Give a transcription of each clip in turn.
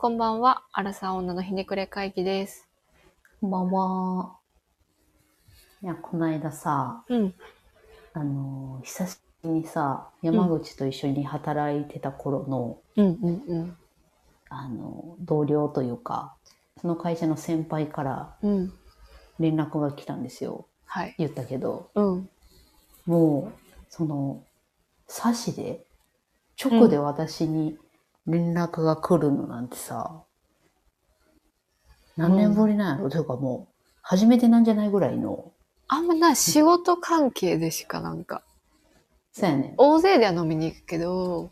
こんばんは。アラサー女のひねくれ会議です。こんばんは。いや、この間さ、うん。あの、久しぶりにさ、山口と一緒に働いてた頃の、うんうんうん。あの、同僚というか、その会社の先輩からうん。連絡が来たんですよ。はい。言ったけど、うん。もう、その、差しで、直で私に連絡が来るのなんてさ、何年ぶりなんやろ、というかもう、初めてなんじゃないぐらいの、あんまな、仕事関係でしかなんか、そうやねん。大勢では飲みに行くけど、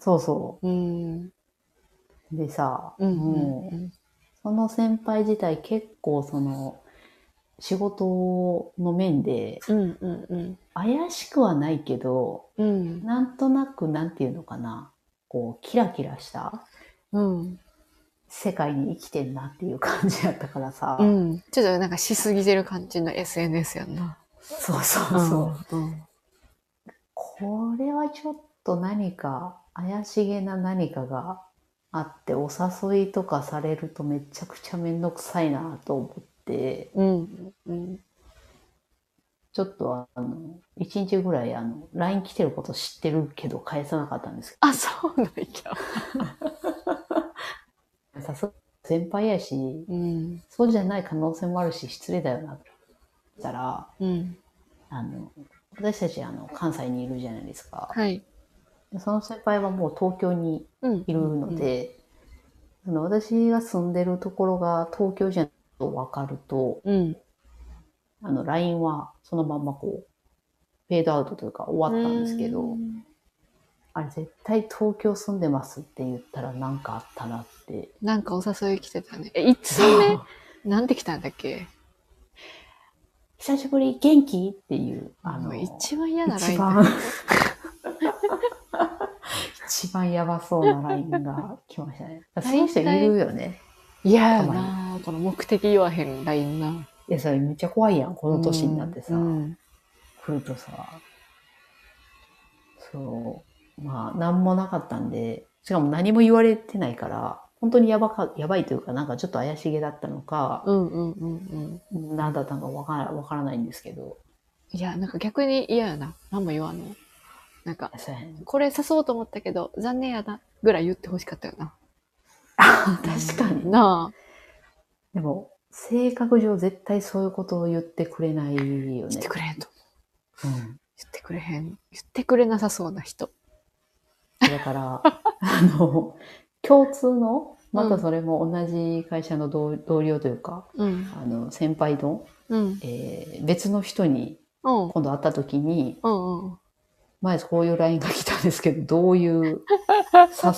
そうそう。うん。でさ、うんうんもう、その先輩自体結構その、仕事の面で、うんうんうん。怪しくはないけど、うん。なんとなく、なんていうのかな、こう、キラキラしたうん。世界に生きてんなっていう感じやったからさ、うん。ちょっとなんかしすぎてる感じの SNS やんな。そうそうそう。うん。これはちょっと何か、怪しげな何かがあって、お誘いとかされるとめちゃくちゃめんどくさいなと思って、うん。うん。ちょっとあの、一日ぐらいあの、LINE 来てること知ってるけど返さなかったんですけあ、そうなんや。ど、さすが先輩やし、うん。そうじゃない可能性もあるし、失礼だよな、って言ったら、うん。あの、私たちあの、関西にいるじゃないですか。はい。でその先輩はもう東京にうん。いるので、あの私が住んでるところが東京じゃないと分かると、うん。あの、LINE はそのまんまこう、フェードアウトというか終わったんですけど、うんあれ絶対東京住んでますって言ったらなんかあったなって。なんかお誘い来てたね。え、いつ目 なんで来たんだっけ？久しぶり元気？っていう、あの、一番嫌なライン一番、一番やばそうな LINE が来ましたね。そういう人いるよね。嫌やたまなこの目的言わへんラインな。いや、それめっちゃ怖いやん、この年になってさ。うん来るとさ、そう、まあ、なんもなかったんで、しかも何も言われてないから、本当にやばか、やばいというか、なんかちょっと怪しげだったのか、うんうんうんうん。何だったのかわからわからないんですけど、いや、なんか逆に嫌やな。何も言わんの。なんか、これ誘おうと思ったけど、残念やな。ぐらい言ってほしかったよな。確かに。なあ。でも、性格上絶対そういうことを言ってくれないよ言っねて。くれへんと。うん。言ってくれへん。言ってくれなさそうな人。だから、あの、共通の、またそれも同じ会社の同同僚というか、うん。あの、先輩の、うん。えー別の人にうん。今度会った時に、うんうん。前こういう LINE が来たんですけど、どういう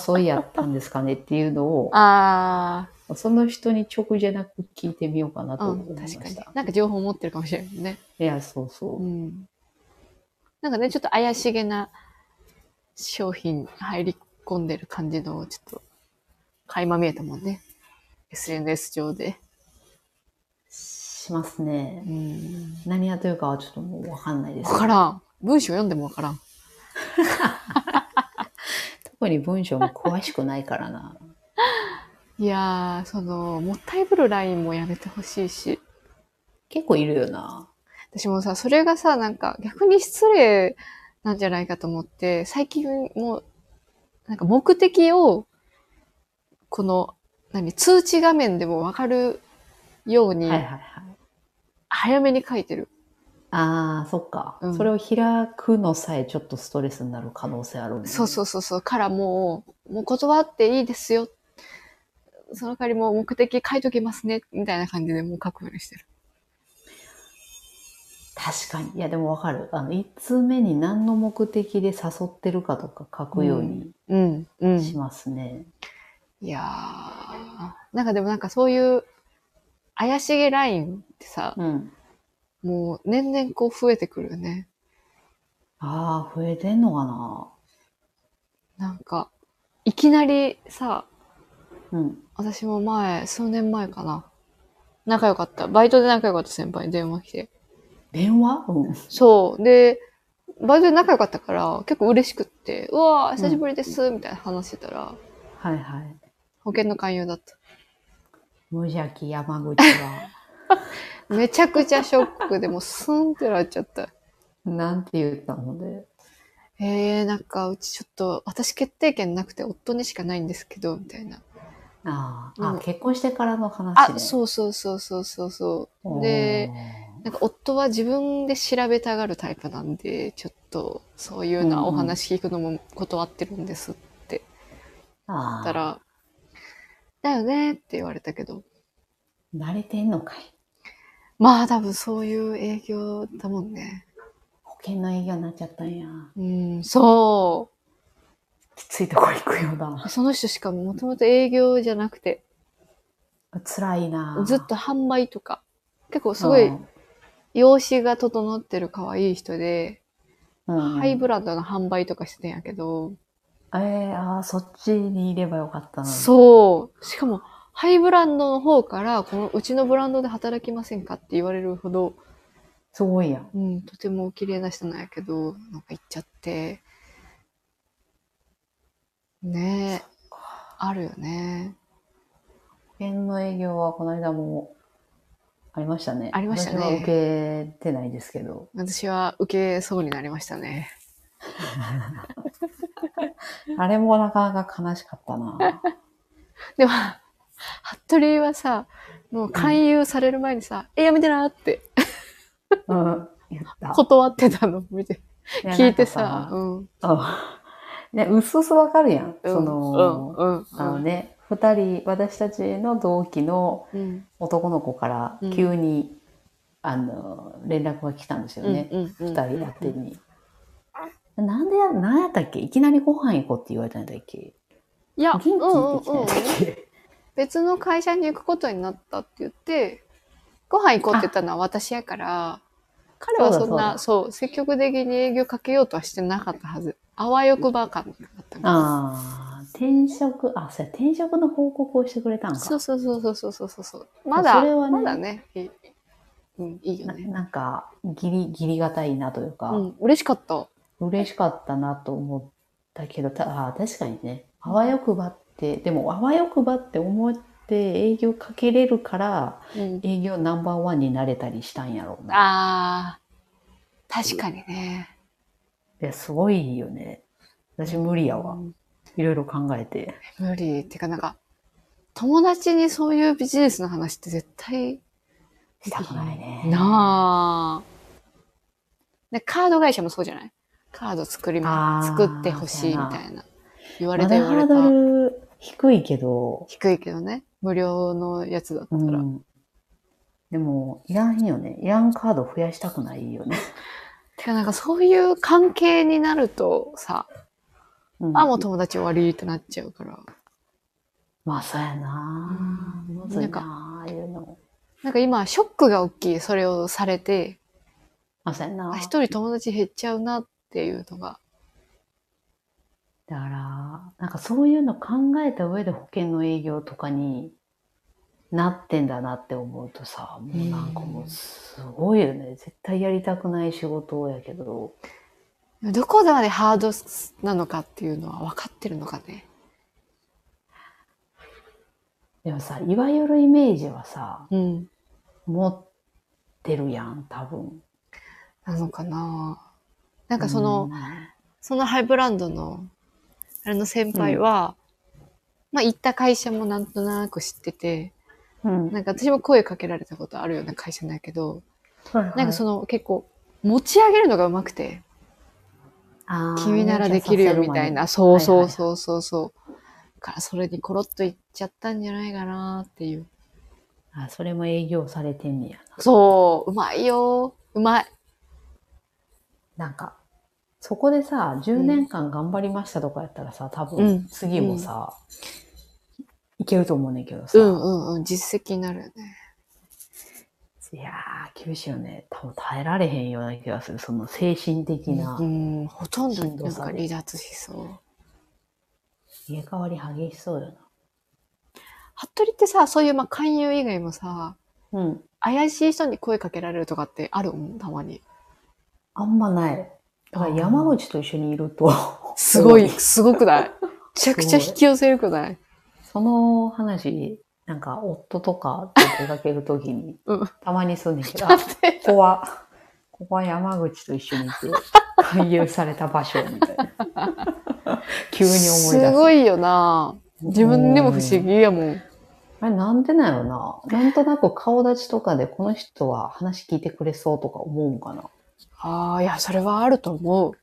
誘いやったんですかねっていうのを、あその人に直じゃなく聞いてみようかなあ、とうん、思いました。確かに。なんか情報持ってるかもしれないね。いや、そうそうう。ん。なんかね、ちょっと怪しげな商品入り込んでる感じの、ちょっと、垣間見えたもんね。SNS 上で。しますねう。ん。何やというかはちょっともうわかんないです。わからん。文章読んでもわからん。特に文章も詳しくないからな。いやー、その、もったいぶるラインもやめてほしいし。結構いるよな。私もさ、それがさ、なんか逆に失礼なんじゃないかと思って、最近もう、なんか目的を、この、何、通知画面でもわかるようにはい、はいはい。早めに書いてる。ああ、そっか、うんそれを開くのさえちょっとストレスになる可能性ある、ね。そうそうそうそう。からもう、もう断っていいですよ。その代わりもう目的書いときますね。みたいな感じでもう書くようにしてる。確かに。いや、でもわかる。あの、一通目に何の目的で誘ってるかとか書くようにうん。うん。しますね。いやー。なんかでもなんかそういう怪しげラインってさ、うん。もう年々こう増えてくるよね。ああ、増えてんのかななんか、いきなりさ、うん。私も前、数年前かな。仲良かった。バイトで仲良かった先輩に電話来て。電話？うん。そう。で、バイトで仲良かったから、結構嬉しくって、うわー久しぶりです、みたいな話してたら、はいはい。保険の勧誘だった。無邪気山口は。めちゃくちゃショックでもうスンってなっちゃった。なんて言ったの？で。えー、なんかうちちょっと私決定権なくて夫にしかないんですけど、みたいな。ああ、あうん結婚してからの話あ、ね。そうそうそうそうそうそう。で、なんか夫は自分で調べたがるタイプなんで、ちょっとそういうのはお話聞くのも断ってるんですってああ、言ったら、だよねって言われたけど、慣れてんのかい。まあ多分そういう営業だもんね。保険の営業になっちゃったんや。うん、そきついとこ行くよなう。。その人しかももともと営業じゃなくて、辛いな。ずっと販売とか、結構すごい容姿が整ってる可愛い人で、うん、ハイブランドの販売とかしてたんやけど、えー、ああ、そっちにいればよかったな。そう。しかも、ハイブランドの方から、このうちのブランドで働きませんかって言われるほど、すごいやん。うん、とてもお綺麗な人なんやけど、なんか行っちゃって、ねえ、あるよね。保険の営業はこの間もありましたね。ありましたね私は受けてないですけど。私は受けそうになりましたね。あれもなかなか悲しかったな。でも、服部はさ、もう勧誘される前にさ、え、やめてなってうん。断ってたの見て、や聞いてさ、うん。ね、うすうすわかるやん。うん。その、うん、うん、あのね、二人、私たちの同期のうん、男の子からうん。急に、あの、連絡が来たんですよね。二人やってに。なんでや、なんやったっけ？いきなりご飯行こうって言われたんだっけ？いや、って来たんやうんっけ別の会社に行くことになったって言って、ご飯行こうって言ったのは私やから、彼はそんな、そそう積極的に営業かけようとはしてなかったはず。あわよくば感だっああ、転職、あ、そうや、転職の報告をしてくれたんか。そうそうそうそうそうそうそう。まだ、それはねまだね、いい,、うん、いいよなね。なんか、ギリ、ギリがたいなというか、うん、嬉しかった。嬉しかったなと思ったけど、たあー確かにね、あわよくばって、でもあわよくばって思って営業かけれるから、うん、営業ナンバーワンになれたりしたんやろうな。あー、確かにね。いや、すごいよね。私無理やわ。うんいろいろ考えて。無理。ってかなんか、友達にそういうビジネスの話って絶対したくないね。なあ。で、カード会社もそうじゃない？カード作りま、作ってほしいみたいな。言われまた言われだハードた。ル低いけど、低いけどね。無料のやつだったら。うん。でも、いらんよね。いらんカード増やしたくないよね。てかなんかそういう関係になるとさ、うんあ、もう友達終わりってなっちゃうから。まあ、そうやなうんむずいなああいうの。なんか今、ショックが大きい。それをされて、まあ、そうやなあ一人友達減っちゃうなっていうのが。だから、なんかそういうの考えた上で保険の営業とかになってんだなって思うとさ、もうなんかもうすごいよね。絶対やりたくない仕事やけど、どこまでハードなのかっていうのは分かってるのかね。でもさ、いわゆるイメージはさ、うん。持ってるやん、多分。なのかなななんかその、そのハイブランドの、あれの先輩は、まあ行った会社もなんとなく知ってて、うん、なんか私も声かけられたことあるような会社なんやけど、なんかその、の結構持ち上げるのがうまくて、君ならできるよみたいな、そうそうそうそうそう。だからそれにコロッといっちゃったんじゃないかなっていう。あ、それも営業されてんねやな。そう、うまいよ。うまい。なんか、そこでさ、10年間頑張りましたとかやったらさ、多う分ん次もさ、いけると思うねんけどさ。うんうんうん、実績になるよね。いやー、厳しいよね。多分耐えられへんような気がする。その精神的なうん、ほとんどなんか離脱しそう。入れ替わり激しそうよ服部ってさ、そういうまあ勧誘以外もさ、な。うん。怪しい人に声かけられるとかってあるもん、たまに。あんまない。だから山口と一緒にいると、すごい、すごくない？めちゃくちゃ引き寄せるくない？その話、なんか夫とかと出かけるときにうん、たまにすんねんけど、ここは、ここは山口と一緒にいて、勧誘された場所みたいな。急に思い出す。すごいよな自分でも不思議やもん。あれなんでなんやろな？なんとなく顔立ちとかでこの人は話聞いてくれそうとか思うんかな？ああ、いや、それはあると思う。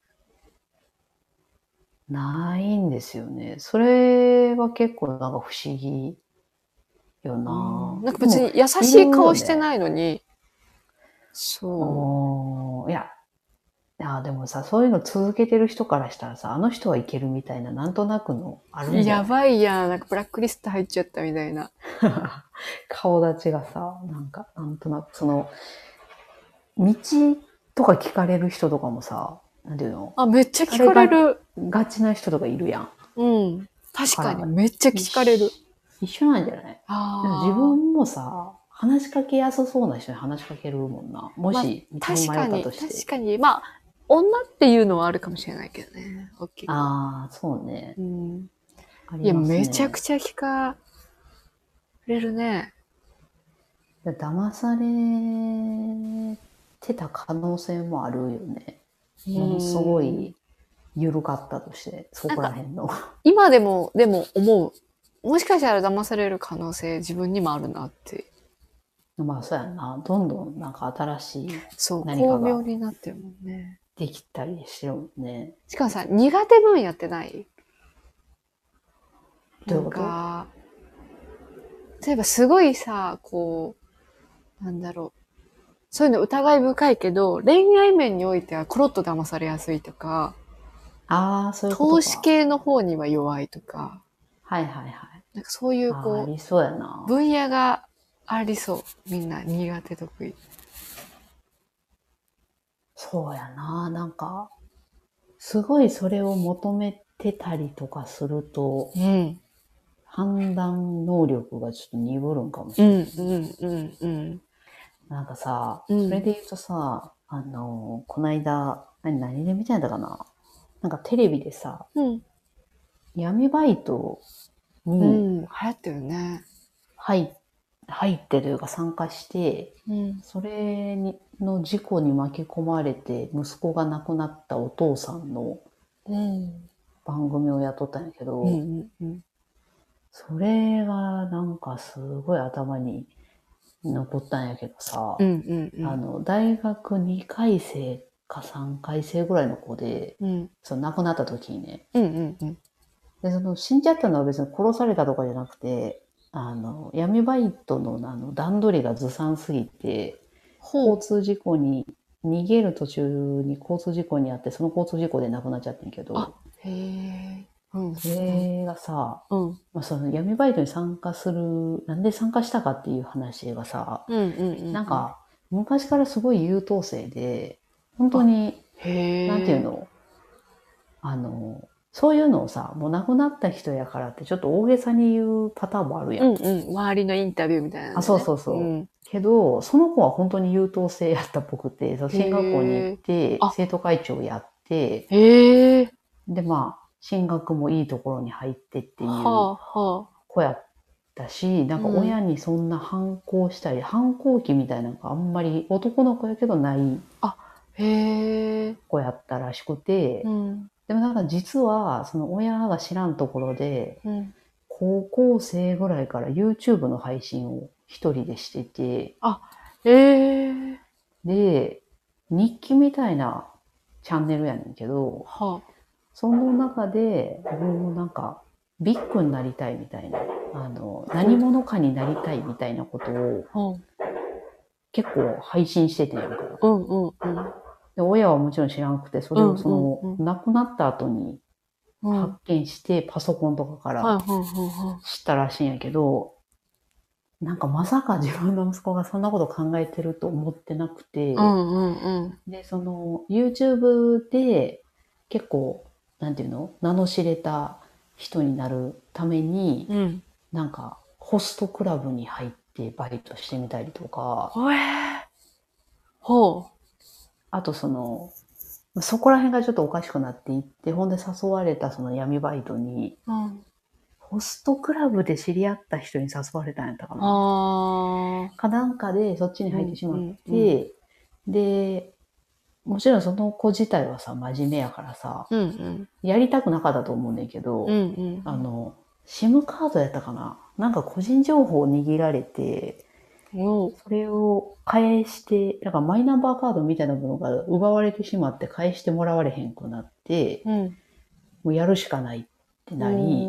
ないんですよね。それは結構なんか不思議よな。なんか別に優しい顔してないのに、そおーいや、いや、でもさ、そういうの続けてる人からしたらさ、あの人はいけるみたいな、なんとなくのあるう。んじゃやばいやん。なんかブラックリスト入っちゃったみたいな。顔立ちがさ、なんか、なんとなく、その、道とか聞かれる人とかもさ、なんていうの？あ、めっちゃ聞かれる。ガチな人とかいるやん。うん。確かに。あめっちゃ聞かれる。一緒なんじゃない？自分もさ、話しかけやすそうな人に話しかけるもんな。もし、道に迷確かに、ったとして。確かに。まあ、女っていうのはあるかもしれないけどね。大きい。ああ、そうね。うん。いや、めちゃくちゃ聞かれるね。騙されてた可能性もあるよね。ものすごい緩かったとして、そこら辺の。今でも、でも思う。もしかしたら騙される可能性自分にもあるなって。まあそうやな。どんどんなんか新しいそう、何かが巧妙になってるもんね。できたりしてるもんね。しかもさ、苦手分野ってない？どういうこと？例えばすごいさ、こう、なんだろう。そういうの疑い深いけど、恋愛面においてはコロッと騙されやすいとか、ああ、そういうことか。投資系の方には弱いとか、はいはいはい。なんかそういうこう、ありそうやな。分野がありそう。みんな苦手得意。そうやな。なんか、すごいそれを求めてたりとかすると、うん。判断能力がちょっと鈍るんかもしうれない。ん、うん、うん、うん。なんかさ、うんそれで言うとさ、あの、こないだ、何何で見てんだかな？なんかテレビでさ、うん。闇バイトうん。に流行ってるね。入,、入ってというか参加して、うん。それにの事故に巻き込まれて息子が亡くなったお父さんのうん。番組をやっとったんやけど、うん、うん。それがなんかすごい頭に残ったんやけどさ、うん、うん、うん。あの、大学2回生か3回生ぐらいの子で、うん、その亡くなった時にね、うん、うん、うん。で、その死んじゃったのは別に殺されたとかじゃなくて、あの、闇バイトのあの段取りがずさんすぎて、ほ交通事故に、逃げる途中に交通事故にあって、その交通事故で亡くなっちゃってんけどあ、へえ。うん。それがさ、うん。まあ、その闇バイトに参加する、なんで参加したかっていう話がさ、うん、うん、うん。なん、か、昔からすごい優等生で、本当に。なんていうの？あの、そういうのをさ、もう亡くなった人やからってちょっと大げさに言うパターンもあるやん。うん、うん。周りのインタビューみたいな、ね。あそうそうそううん。けど、その子は本当に優等生やったっぽくて、その進学校に行ってあ、生徒会長やって。で、まあ、進学もいいところに入ってっていうはあ、は子やったし、なんか親にそんな反抗したり、反抗期みたいなのがあんまり男の子やけどないあ。へえ。子やったらしくて、うん。でもなんか実は、その親が知らんところで、うん。高校生ぐらいから YouTube の配信を一人でしてて、へえ。で、日記みたいなチャンネルやねんけど、はその中で、もうなんか、ビッグになりたいみたいな、あの、何者かになりたいみたいなことを結構配信しててんやんか。あ。うん、うん、うん。で、親はもちろん知らんくて、それをその、うんうんう亡くなった後にうん。発見して、パソコンとかかはい、ら知ったらしいんやけど、なんかまさか自分の息子がそんなこと考えてると思ってなくて、いはい。うん、うん、うん。で、その YouTube で結構、なんていうの？名の知れた人になるために、うん。なんかホストクラブに入ってバイトしてみたりとか、ほえー。ほあとその、そこら辺がちょっとおかしくなっていって、ほんで誘われたその闇バイトに、う。うん。ホストクラブで知り合った人に誘われたんやったかな。かなんかでそっちに入ってしまって、うんで、もちろんその子自体はさ、真面目やからさ、うんうん。やりたくなかったと思うねんけど、うんうん。あの、SIM カードやったかな？なんか個人情報を握られて、それを返して、なんかマイナンバーカードみたいなものが奪われてしまって返してもらわれへんくなって、うん。もうやるしかないってなり、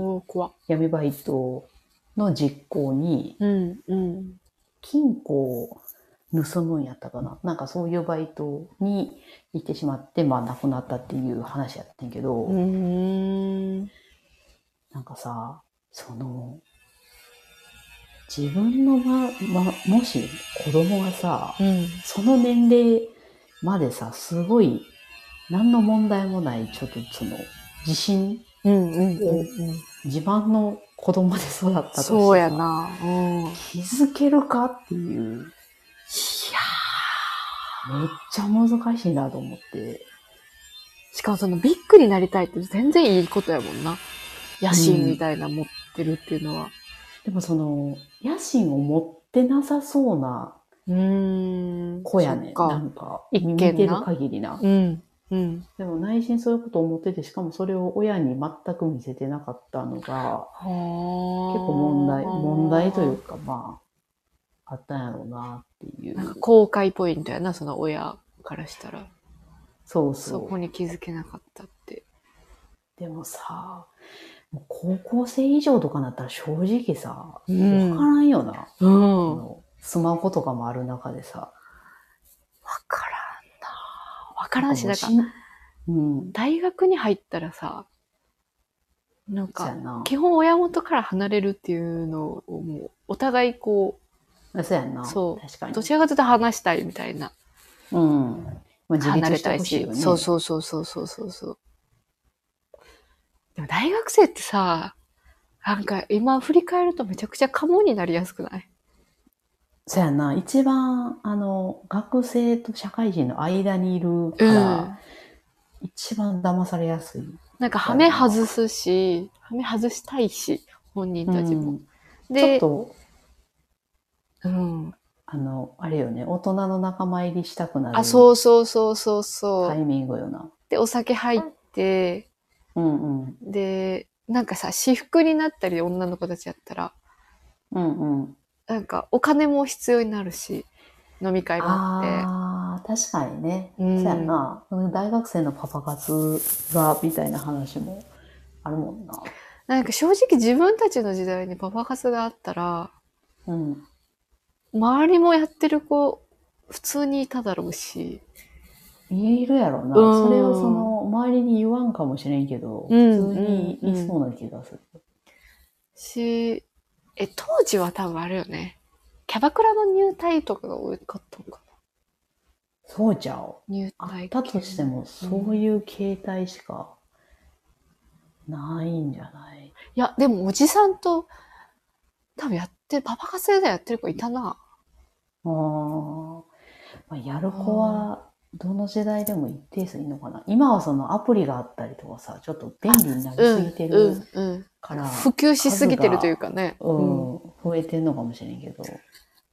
闇バイトの実行にうんうん。金庫を盗むんやったかななんかそういうバイトに行ってしまって、まあ亡くなったっていう話やってんけど、うーん。なんかさ、その、自分のま、ま、もし子供がさ、うん。その年齢までさ、すごい、何の問題もない、ちょっとその、自信、うんうんうん。自慢の子供で育ったとしてさそうや。な。うん。気づけるかっていう、めっちゃ難しいなと思って。しかもそのビッグになりたいって全然いいことやもんな。野心みたいな持ってるっていうのは。でもその、野心を持ってなさそうなうーん。子やねん。なんか、一見てる限りな。うん。うん。でも内心そういうことを思ってて、しかもそれを親に全く見せてなかったのが、結結構問題、問題というか、まあ、あったんやろうなっていう。なんか公開ポイントやな、その親からしたら。そうそそう。こに気づけなかったって。でもさ、もう高校生以上とかなったら正直さ、わ、うんからんよな。あうん。スマホとかもある中でさ。からんな。わからんし、なんかもう、しんうん。大学に入ったらさ、なんか。基本親元から離れるっていうのをもう、お互いこそうやんな。そうう、確かに。どちらかというと話したいみたいな。うん。まあ、自離れたていし。そうそうそうそうそうそうそう。でも大学生ってさ、なんか今振り返るとめちゃくちゃカモになりやすくない？そうやんな。一番、あの、学生と社会人の間にいるかうんら、。一番騙されやすい。なんか、はめ外すし、はめ外したいし、本人たちも。うんちょっで、と、うん。あの、あれよね、大人の仲間入りしたくなるあ、そうそうそうそうそう。タイミングよな。で、お酒入って、うんうん。で、なんかさ、私服になったり、女の子たちやったら、うんうん。なんか、お金も必要になるし、飲み会もあって。ああ、確かにね。うんそうやんな。大学生のパパ活が、みたいな話もあるもんな。なんか正直自分たちの時代にパパ活があったら、うん。周りもやってる子、普通にいただろうし。いるやろな。うんそれをその、周りに言わんかもしれんけど、うん普通にいそうな気がする。し、え、当時は多分あれよね。キャバクラの入隊とかが多かったのかそうちゃう。な。入あ隊ったとしても、そういう形態しかないんじゃない？いや、でもおじさんと、多分やってる、パパ活でやってる子いたな。あーまあ、やる子は、どの時代でも一定数いるのかな？今はそのアプリがあったりとかさ、ちょっと便利になりすぎてうん、るうん、うん。から、普及しすぎてるというかね。うん、増えてんのかもしれんけど。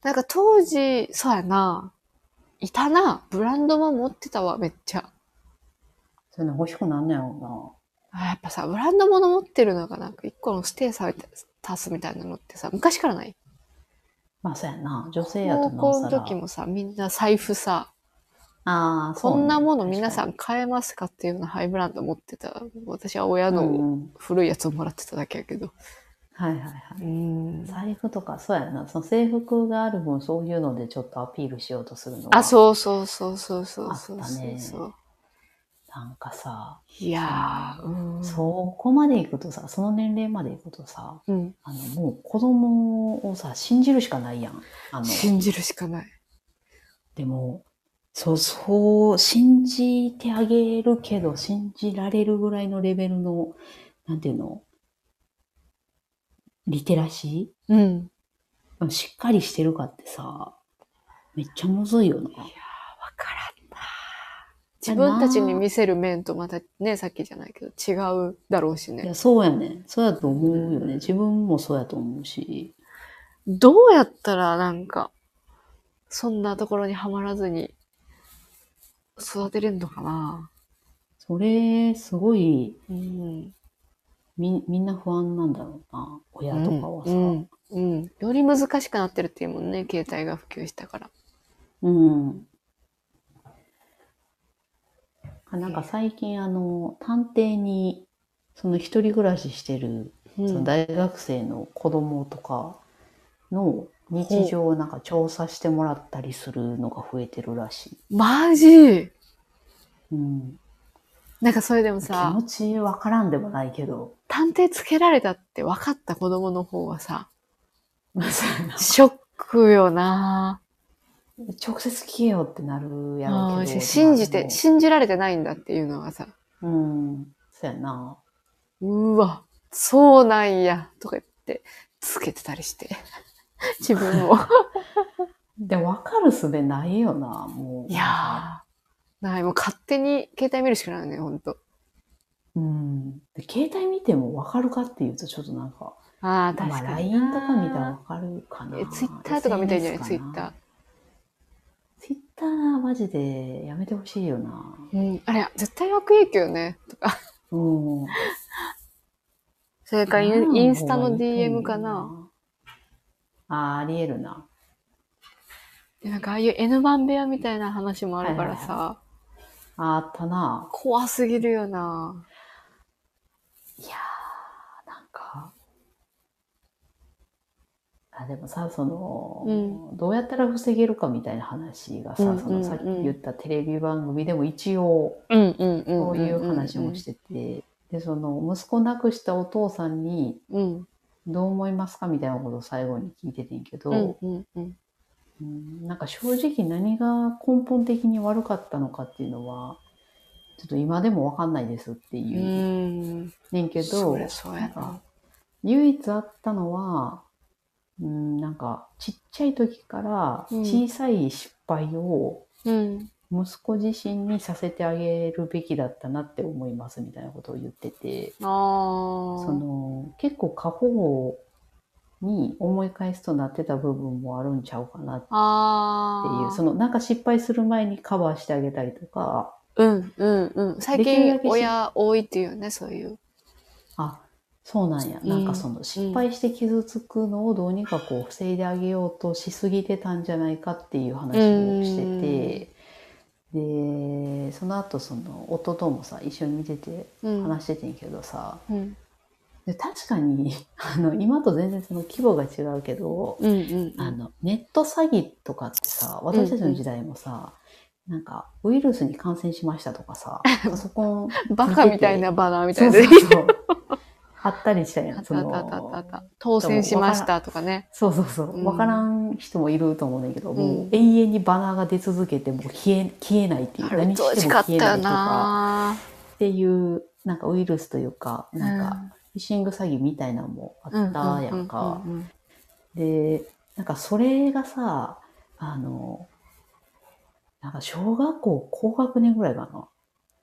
なんか当時、そうやな。いたな。ブランドも持ってたわ、めっちゃ。そういうの欲しくなんねやろあやっぱさ、ブランド物持ってるのがなんか一個のステータスみたいなのってさ、昔からない？まあそうやな。女性やとな高校の。時もさ、みんな財布さ、ああ、こんなもの皆さ確ん買えますかっていうようなハイブランド持ってた。私は親のうん古いやつをもらってただけやけど。はいはいはい。うん。財布とか、そうやな。その制服がある分、そういうのでちょっとアピールしようとするのは。あ、そうそうそうそうそうそうあったねそう。なんかさ、いやー、うん。そこまで行くとさ、その年齢まで行くとさ、うん。あの、もう子供をさ、信じるしかないやん。あの、信じるしかない。でも、そう、そう、信じてあげるけど、信じられるぐらいのレベルの、なんていうのリテラシうん。ーしっかりしてるかってさ、めっちゃむずいよな。自分たちに見せる面とまたね、さっきじゃないけど違うだろうしね。いや、そうやね。そうやと思うよね。自分もそうやと思うし。どうやったらなんか、そんなところにはまらずに育てれんのかなそれ、すごい、うん。み、みんな不安なんだろうな。親とかはさ。うん。うん。より難しくなってるっていうもんね、携帯が普及したから。なんか最近あの、探偵に、その一人暮らししてる、うんその大学生の子供とかの日常をなんか調査してもらったりするのが増えてるらしい。マジ？うん。なんかそれでも気さ持、ちわからんでもないけど。探偵つけられたって分かった子供の方はさ、ショックよな直接聞けよってなるやろあうけど。ー信じて、信じられてないんだっていうのがさ、うん。そうやな。うわ、そうなんや、とか言って、つけてたりして。自分を。で、わかるすべないよな、もう。いやー、ない、もう勝手に携帯見るしかないね、ほんと。うん。で携帯見てもわかるかっていうと、ちょっとなんか、ああ、確まあ、かに LINE とか見たらわかるかな。え、ツイッターとか見たいんじゃないツイッター。ターはマジでやめてほしいよな。うん。あれ、絶対悪影響ね。とか。うん。それかイン、インスタの DM かな。。あーありえるな。でなんかああいう N 番部屋みたいな話もあるからさ、あったな。怖すぎるよな。いやー、なんか、あ、でもさ、その、どうやったら防げるかみたいな話がさ、うんそのさっき言ったテレビ番組でも一応、うんういう話もしてて、で、その、息子亡くしたお父さんに、うん。どう思いますかみたいなことを最後に聞いててんけど、うんうんうん。うんなんか正直何が根本的に悪かったのかっていうのは、ちょっと今でもわかんないですってういう、ん。ねんけそど。唯一あったのは、うん、なんかちっちゃい時からうん小さい失敗をうん。息子自身にさせてあげるべきだったなって思いますみたいなことを言ってて。その結構過保護に思い返すとなってた部分もあるんちゃうかなっていう。そのなんか失敗する前にカバーしてあげたりとか、うんうんうん。最近親多いっていうね、そういう。あ、そうなんや。うんなんかその失敗して傷つくのをどうにかこう防いであげようとしすぎてたんじゃないかっていう話をしてて、で、その後その弟もさ、一緒に見ててうん。話しててんけどさ、うん。で確かに、あの、今と全然その規模が違うけど、うんうん。あの、ネット詐欺とかってさ、私たちの時代もさ、なんか、ウイルスに感染しましたとかさ、パソコンバカみたいなバナーみたそいうな。そうそう。あったりしたやん。そあったあったあった。当選しましたとかね。そうそうそうう。んわからん人もいると思うねんだけど、もうんう永遠にバナーが出続けて、もう消え、消えないっていう。あれ、何しても消えないとか、なっていう、なんかウイルスというか、なんか、うんフィッシング詐欺みたいなのもあったやんか。で、なんかそれがさ、あの、なんか小学校高学年ぐらいかな。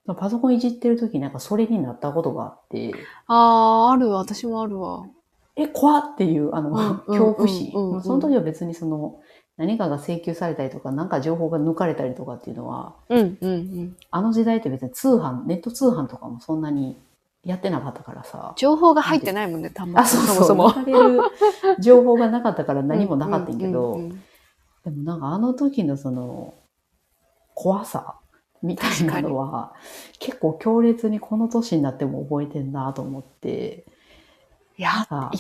パソコンいじってる時なんかそれになったことがあって、ああ、あるわ。私もあるわ。え、怖っっていう、あの、恐怖心。その時は別にその、何かが請求されたりとか、なんか情報が抜かれたりとかっていうのは、うんうんうん。あの時代って別に通販、ネット通販とかもそんなにやってなかったからさ。情報が入ってないもんね、たまあ、そうそう、そもそも。情報がなかったから何もなかったんやけど、でもなんかあの時のその、怖さみたいなのは、結構強烈にこの年になっても覚えてんなと思って、いや、なんか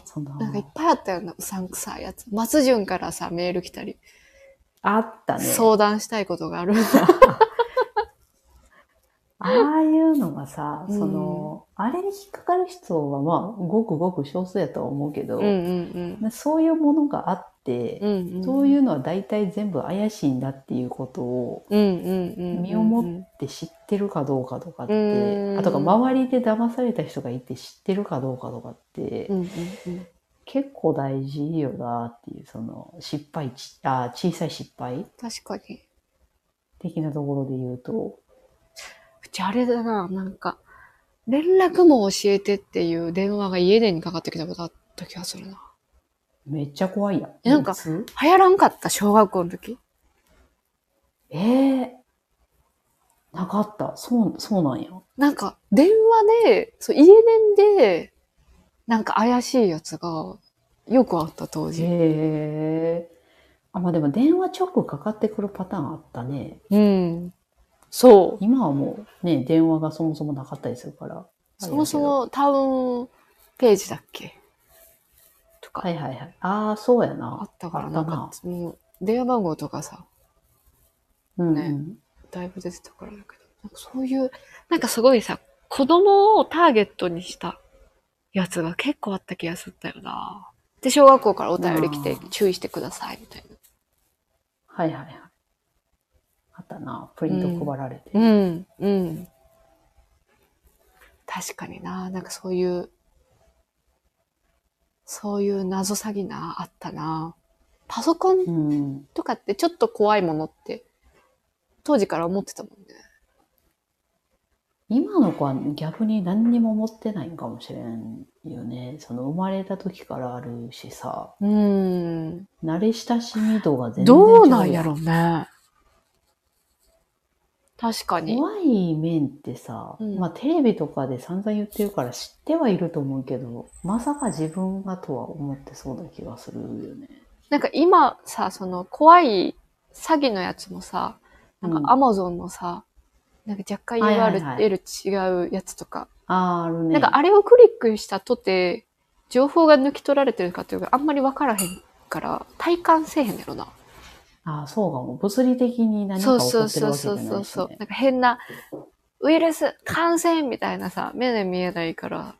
いっぱいあったよな、うさんくさいやつ。松潤からさ、メール来たり、あったね。相談したいことがあるんだ。ああいうのがさ、うんその、あれに引っかかる人はまあ、ごくごく少数やとは思うけど、うんうんでそういうものがあって、うん。うんうん、そういうのは大体全部怪しいんだっていうことをうんうんうんうん。身をもって知ってるかどうかとかって、うんあとか周りで騙された人がいて知ってるかどうかとかって、うんうんうん。結構大事よなっていう、その失敗ち、あ小さい失敗確かに。的なところで言うと、うちあれだな、なんか、連絡も教えてっていう電話が家電にかかってきたことあった気がするな。めっちゃ怖いやん。えなんか流行らんかった？小学校の時？ええなかった。そう、そうなんや。なんか、電話で、そう、家電で、なんか怪しいやつが、よくあった当へ時。え。あ、まあでも電話直かかってくるパターンあったね。うん。そう。今はもうね、電話がそもそもなかったりするから。そもそもタウンページだっけ？とか、はいはいはい。ああ、そうやあなっ。たから、なんか、もう、電話番号とかさ、うん、ねうん。だいぶ出てたからだけど、なんかそういう、なんかすごいさ、子供をターゲットにしたやつが結構あった気がすったよな。で、小学校からお便り来て注意してください、みたいな。はいはいはい。あったな。プリント配られて。うん、うん。確かにな、なんかそういう、そういう謎詐欺な、あったな。パソコンうん。とかってちょっと怖いものって、当時から思ってたもんね。今の子は逆に何にも持ってないんかもしれんよね。その生まれた時からあるしさ、うん。慣れ親しみ度が全然違うどうなんやろうね。確かに。怖い面ってさ、うんまあテレビとかで散々言ってるから知ってはいると思うけど、まさか自分がとは思ってそうな気がするよね。なんか今さ、その怖い詐欺のやつもさ、なんうんかアマゾンのさ、なんか若干はいはいはい URL 違うやつとか、あーあるね。なんかあれをクリックしたとて、情報が抜き取られてるかっていうか、あんまりわからへんから、体感せえへんやろな。ああ、そうかも。物理的に何かそう起こそうそうってるわけじゃそうないし、ね。そう。なんか変な、ウイルス感染みたいなさ、目で見えないから。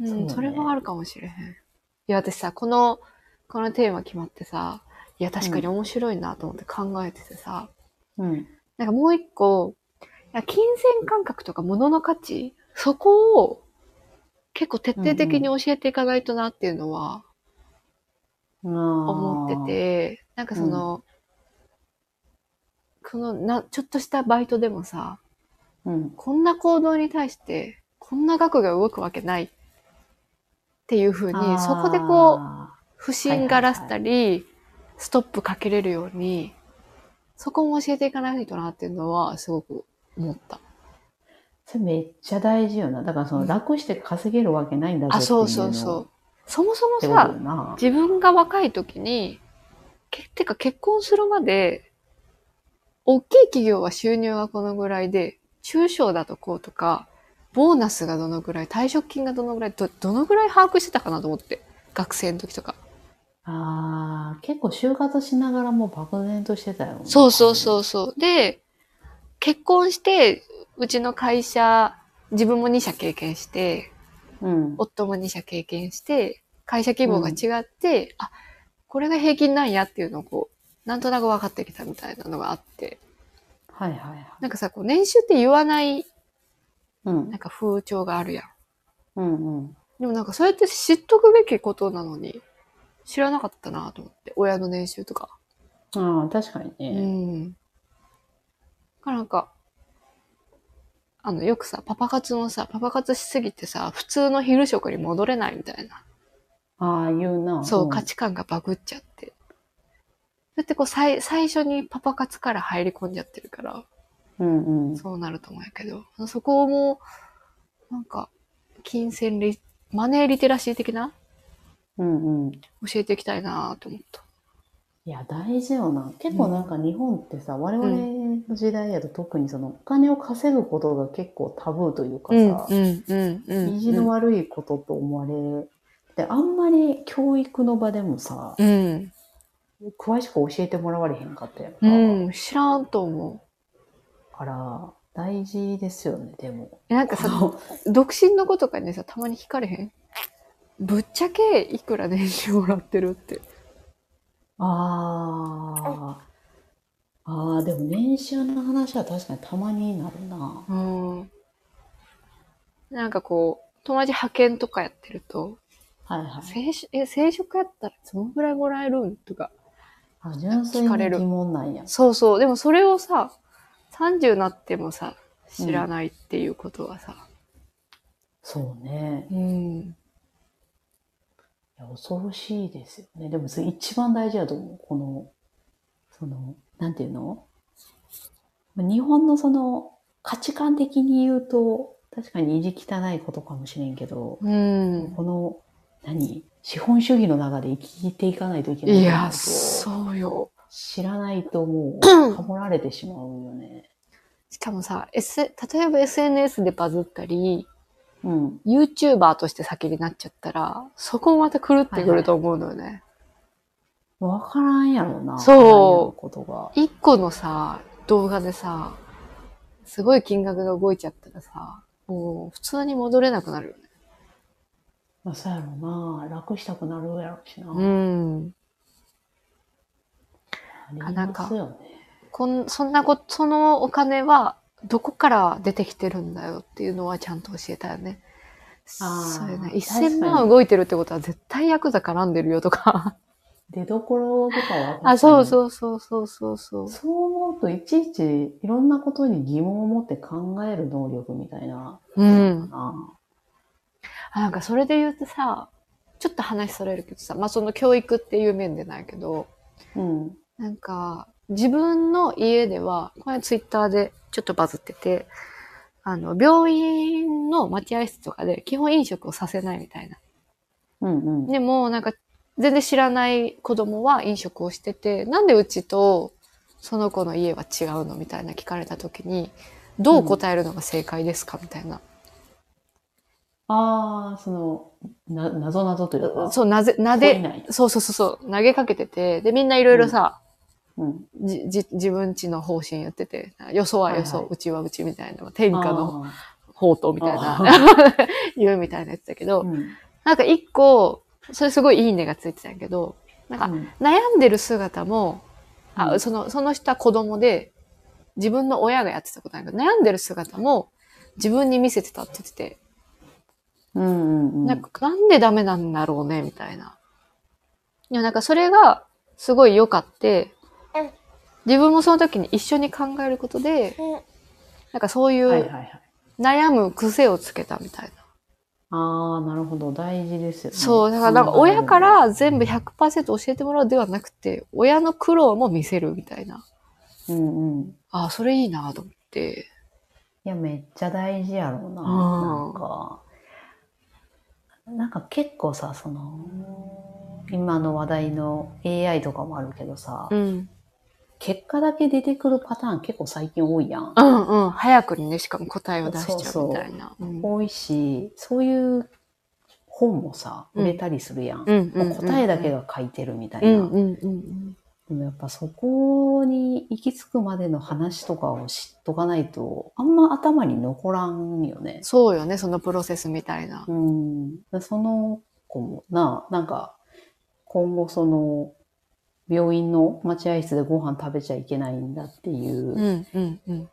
うん、そうねそれもあるかもしれへん。いや、私さ、この、このテーマ決まってさ、いや、確かに面白いなと思って考えててさ、うん。なんかもう一個、いや金銭感覚とか物の価値そこを結構徹底的に教えていかないとなっていうのは思思って。て、なんかその、このな、ちょっとしたバイトでもさ、うん。こんな行動に対して、こんな額が動くわけないっていうふうに、そこでこう、う、不審がらせたり、ストップかけれるように、そこも教えていかないとなっていうのは、すごく思った。それめっちゃ大事よな。だからその楽して稼げるわけないんだぞあ、っていうのそうそうそう。そもそもさ、な。自分が若い時に、け、てか結婚するまで、大きい企業は収入がこのぐらいで、中小だとこうとか、ボーナスがどのぐらい、退職金がどのぐらい、ど、どのぐらい把握してたかなと思って。学生の時とか。ああ、結構就活しながらもう漠然としてたよね。そうそうそうそう。で、結婚して、うちの会社、自分も2社経験して、う。うん。夫も2社経験して、会社規模が違って、あ、これが平均なんやっていうのをこう、なんとなく分かってきたみたいなのがあって、はいはいはい。なんかさ、こう年収って言わない、うんなん。か風潮があるやん。うんうん。でもなんかそうやって知っとくべきことなのに、知らなかったなと思って、親の年収とか。ああ、確かにうね。ん。だからなんか、あの、よくさ、パパ活もさ、パパ活しすぎてさ、普通の昼食に戻れないみたいな。ああ、言うな。そう、ん価値観がバグっちゃって。だってこう、最、最初にパパ活から入り込んじゃってるから、うんうん。そうなると思うんやけど、そこも、なんか、金銭リ、マネーリテラシー的なうんうん。教えていきたいなと思った。いや、大事よな。結構なんか日本ってさ、我々の時代やと特にそのお金を稼ぐことが結構タブーというかさ、うん、うん、うん。意地の悪いことと思われ、で、あんまり教育の場でもさ、うん。詳しく教えてもらわれへんかったやんか。うん、知らんと思から、大事ですよね、でも。なんかさ、独身の子とかにさ、たまに聞かれへん？ぶっちゃけいくら年収もらってるって。ああ。ああ、でも年収の話は確かにたまになるな。うん。なんかこう、友達派遣とかやってると、はいはい。正職、え、正職やったらどのぐらいもらえるん？とか。あ、純粋聞かれるに疑問なんや。そうそう。でもそれをさ、30なってもさ、知らないっていうことはさ。そうね。うん。いや恐ろしいですよね。でもそれ一番大事だと思う。この、その、なんていうの？日本のその価値観的に言うと、確かに意地汚いことかもしれんけど、うん。この、何？資本主義の中で生きていかないといけないいや、とそうよ。知らないともう、かもられてしまうよね。しかもさ、S、例えば SNS でバズったり、うん。YouTuber として先になっちゃったら、そこもまた狂ってくると思うのよね。わからんやろな。そうことが。一個のさ、動画でさ、すごい金額が動いちゃったらさ、もう普通に戻れなくなるよね。まあ、そうやろな。楽したくなるやろしな。うん。ありますよね。こん、そんなこと、そのお金はどこから出てきてるんだよっていうのはちゃんと教えたよね。そうやね。確か1000に万動いてるってことは絶対ヤクザ絡んでるよとか。出どころとかは。あ、そうう。そうそうそうそうそう。そう思うと、いちいちいろんなことに疑問を持って考える能力みたいな。うん。なんかそれで言うとさ、ちょっと話それるけどさ、まあその教育っていう面でないけど、うん。なんか自分の家では、これツイッターでちょっとバズってて、あの、病院の待合室とかで基本飲食をさせないみたいな。うんうん。でも、なんか、全然知らない子供は飲食をしてて、なんでうちとその子の家は違うのみたいな聞かれた時に、どう答えるのが正解ですかみたいな。ああ、その、な、なぞなぞというか。そう、なぜ、なで、ない。そうそうそうそう、投げかけてて、で、みんないろいろさ、うん。じ、じ、自分ちの方針言ってて、よそはよそ、はいはい。うちはうちみたいな、天下のあ宝刀みたいなあ、言うみたいなやつだけど、ーうん。なんか一個、それすごいいいねがついてたんやけど、なんかうん。悩んでる姿も、あ、うん。その、その人は子供で、自分の親がやってたことなんやけど、悩んでる姿も自分に見せてたって言ってて、うんうんうん。なんか、なんでダメなんだろうね、みたいな。いや、なんかそれがすごい良かって、自分もその時に一緒に考えることで、なんかそういうはいはいはい。悩む癖をつけたみたいな。ああ、なるほど。大事ですよね。そう、だからなんか親から全部100%教えてもらうではなくて、親の苦労も見せるみたいな。うんうん。ああ、それいいなと思って。いや、めっちゃ大事やろうな。うんなんか、なんか結構さ、その、今の話題の AI とかもあるけどさ、うん。結果だけ出てくるパターン結構最近多いやん。うんうん。早くにね、しかも答えを出しちゃうみたいな。うん多いし、そういう本もさ、うん売れたりするやん。うん答えだけが書いてるみたいな。でもやっぱそこに行き着くまでの話とかを知っとかないと、あんま頭に残らんよね。そうよね、そのプロセスみたいな。うん。でその子もな、なんか、今後その、病院の待合室でご飯食べちゃいけないんだっていう。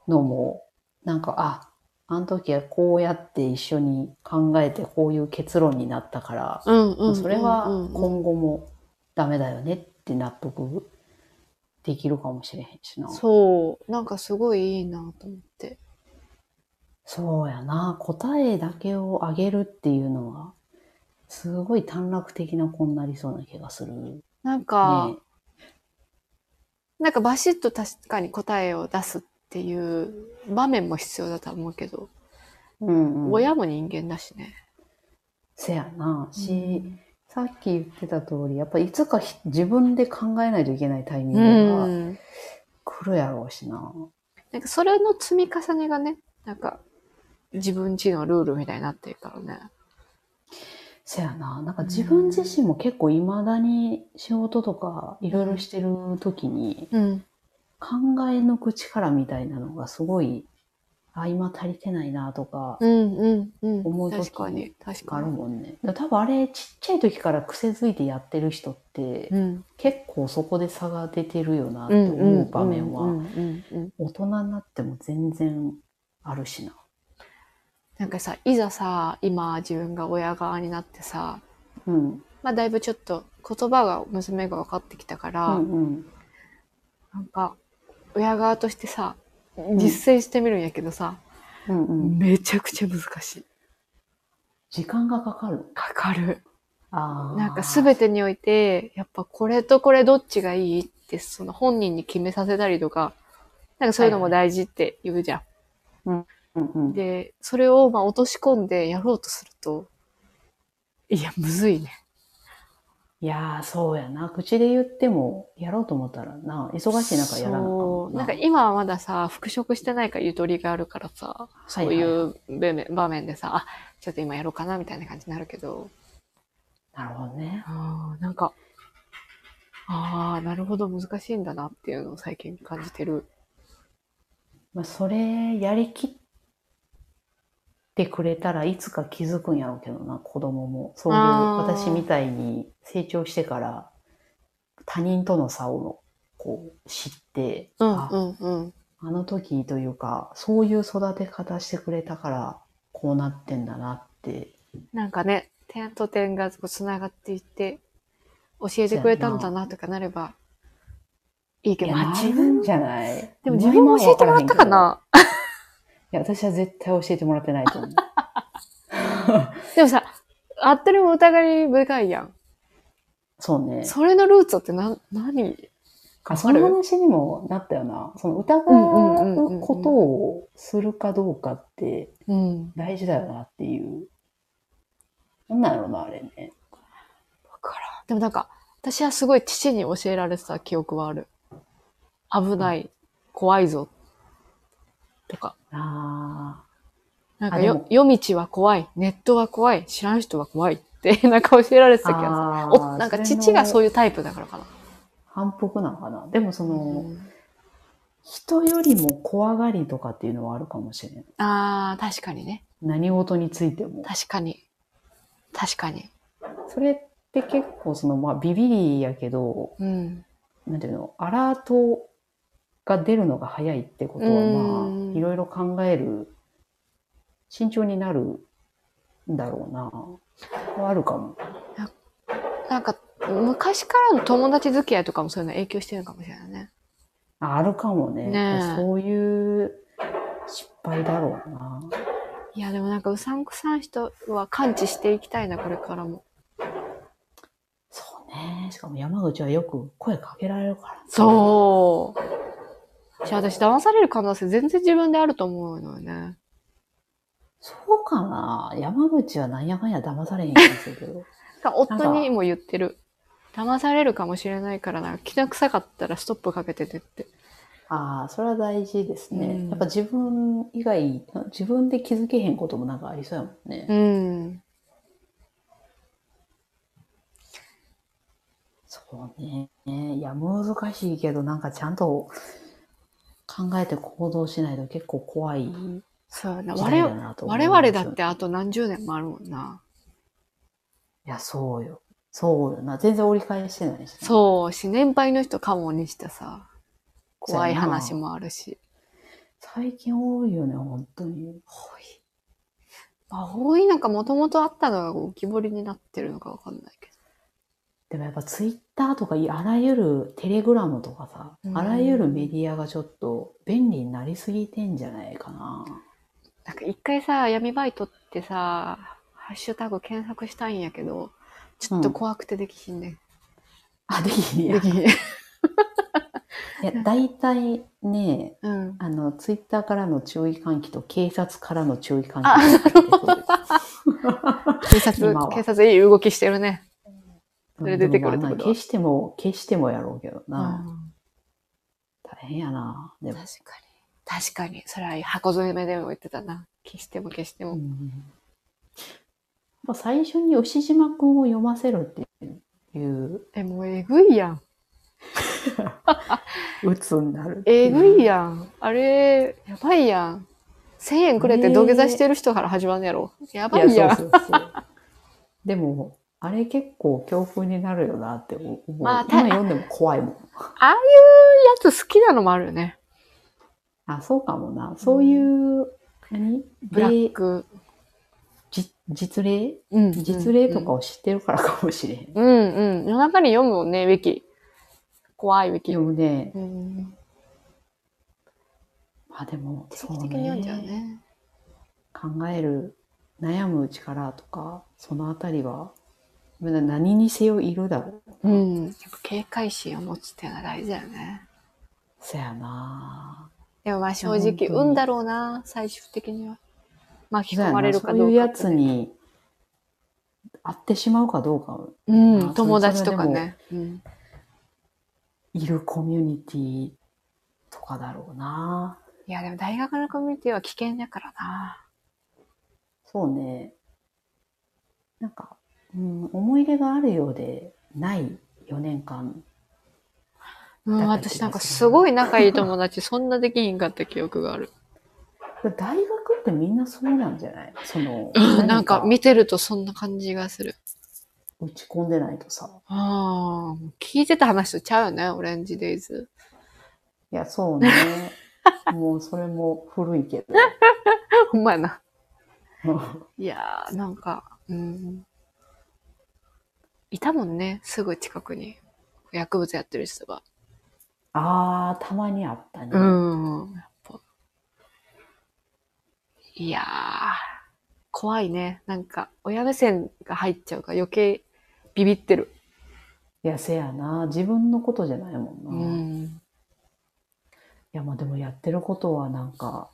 のも、なんか、あ、あの時はこうやって一緒に考えてこういう結論になったから。それは今後もダメだよねって納得できるかもしれへんしな。そう。なんかすごいいいなと思って。そうやな。答えだけをあげるっていうのは、すごい短絡的な子になりそうな気がする。ねなんか、なんかバシッと確かに答えを出すっていう場面も必要だと思うけど、うんうん。親も人間だしね。せやな。し、さっき言ってた通り、やっぱいつかひ自分で考えないといけないタイミンうグがん。来るやろうしな。なんかそれの積み重ねがね、なんか自分ちのルールみたいになってるからね。せやな。なんか自分自身も結構未だに仕事とかいろいろしてる時にうん。考え抜く力みたいなのがすごい、あ、今足りてないなとか、うんうんうん。思う時確かに。確あるかに。もんね。多分あれちっちゃい時から癖づいてやってる人って、うん。結構そこで差が出てるよなってうん思う場面は大人になっても全然あるしな。なんかさ、いざさ、今自分が親側になってさ、うん。まあだいぶちょっと言葉が娘が分かってきたから、うんうん。なんか親側としてさ、実践してみるんやけどさ、うんうん。めちゃくちゃ難しい。時間がかかる。かかる。ああ。なんかすべてにおいて、やっぱこれとこれどっちがいいって、その本人に決めさせたりとか、なんかそういうのも大事って言うじゃん。うんうん。で、それをまあ落とし込んでやろうとすると、いや、むずいね。いやー、そうやな。口で言っても、やろうと思ったらな、忙しい中やらなあかんもそう。なんか今はまださ、復職してないからゆとりがあるからさ、そういう場面場面でさ、あ、ちょっと今やろうかなみたいな感じになるけど、なるほどね。あーなんか、ああ、なるほど難しいんだなっていうのを最近感じてる。まあ、それ、やりきってくれたらいつか気づくんやろうけどな、子供も。そういう、私みたいに成長してから、他人との差を、こう、知って、うんんうん。あの時というか、そういう育て方してくれたから、こうなってんだなって。なんかね、点と点がこう繋がっていって、教えてくれたんだなとかなればいいけど、まあ自分、じゃないでも自分も教えてもらったかないや、私は絶対教えてもらってないと思う。でもさ、あったりも疑い深いやん。そうね。それのルーツってな、何？あその話にもなったよな。その疑うことをするかどうかってうん。大事だよなっていう。なんなんやろな、あれね。わからん。でもなんか、私はすごい父に教えられてた記憶はある。危ない、怖いぞ。とか。あなんかよ夜道は怖い、ネットは怖い、知らん人は怖いって、なんか教えられてた気がする。あおなんか父がそういう。タイプだからかな。反復なのかな。でもその、うん人よりも怖がりとかっていうのはあるかもしれん。ああ、確かにね。何事についても。確かに。確かに。それって結構その、まあ、ビビリやけど、うん。なんていうの、アラートが出るのが早いってことは、うんまあ、いろいろ考える、慎重になるんだろうな。はあるかも。なんか、昔からの友達付き合いとかもそういうの影響してるのかもしれないね。ああるかもね。ねえそういう失敗だろうな。いや、でもなんかうさんくさん人は感知していきたいな、これからも。そうね。しかも山口はよく声かけられるから。そう。じゃあ私騙される可能性全然自分であると思うのよね。そうかな？山口はなんやかんや騙されへん気がするけど。夫にも言ってる。騙されるかもしれないからな、気な臭かったらストップかけててって。ああ、それは大事ですね。うんやっぱ自分以外、自分で気づけへんこともなんかありそうやもんね。うん。そうね。いや、難しいけど、なんかちゃんと考えて行動しないと結構怖いそうやな。時代我々だなと思い我々だってあと何十年もあるもんな。いや、そうよ。そうよな。全然折り返してないし、う。そうし、年配の人かもにしてさ、怖い話もあるし。最近多いよね、本当に。多い。まあ、多いなんかもともとあったのが浮き彫りになってるのかわかんないけでもやっぱツイッターとかいあらゆるテレグラムとかさ、うんあらゆるメディアがちょっと便利になりすぎてんじゃないかな。ど。なんか一回さ、闇バイトってさ、ハッシュタグ検索したいんやけど、ちょっと怖くてできひんねん。あ、できひんや。いできひん。や、大体ね、うん。あの、ツイッターからの注意喚起と警察からの注意喚起あが出てくる。警察警察いい動きしてるね。それ出てくるってこと？消しても、消してもやろうけどうな。ん。大変やな。でも確かに。確かに。それは箱詰めでも言ってたな。消しても消しても。うんまあ最初に吉島くんを読ませるっていう、え、もうえぐいやん。鬱になる。えぐいやん。あれ、やばいやん。1000円くれて土下座してる人から始まるんやろ。やばいやん。や、そうそうそう。でも、あれ結構強風になるよなって思う。まあた今読んでも怖いもん。ああいうやつ好きなのもあるよね。あ、そうかもな。そういう、何？ブラッ例ク。じ実例？うん実例とかを知ってるからかもしれへん。うんうん。夜中に読むもんね、ウィキ。怖いウィキ。でもね、うん。まあでも、定期的に読んじゃうね。考える、悩む力とか、そのあたりは、何にせよいるだろう。うん。やっぱ警戒心を持つっていうのは大事だよね。そやなでもまあ正直、運だろうな、最終的には。巻き込まれるかそういうやどうかってね、つに会ってしまうかどうか、うん、あ友達とかね。うん。いるコミュニティとかだろうな。いや、でも大学のコミュニティは危険だからな。そうね。なんか、うん、思い入れがあるようでない4年間。うん、私なんかすごい仲いい友達、そんなできひんかった記憶がある。大学ってみんなそうなんじゃない？その、うん、なんか何見てるとそんな感じがする。打ち込んでないとさ。ああ、聞いてた話とちゃうよね、オレンジデイズ。いや、そうね。もうそれも古いけど。ほんまやな。いやー、なんか、うん。いたもんね、すぐ近くに。薬物やってる人が。あー、たまにあったね。うん。やっぱいやー、怖いね。なんか、親目線が入っちゃうから余計ビビってる。いや、せやな。自分のことじゃないもんな。ういん。や、まあでもやってることはなんか、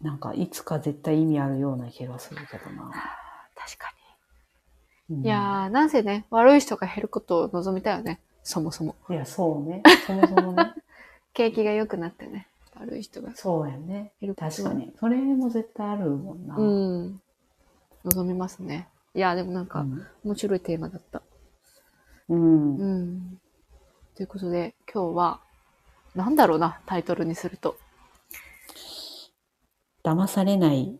なんかいつか絶対意味あるような気がするけどな。確かうんに。いやー、なんせね、悪い人が減ることを望みたいよね。そもそも。いや、そうね。そもそもね。景気が良くなってね。悪い人がそうやね。減る確かに。それも絶対あるもんな。うん。望みますね。いや、でもなんか、面白いテーマだった。うん。うん。うん。ということで、今日は、なんだろうな、タイトルにすると。騙されない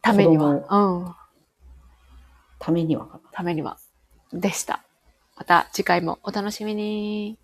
ために子は。うん。ためにはかな。ためには。でした。また次回もお楽しみに。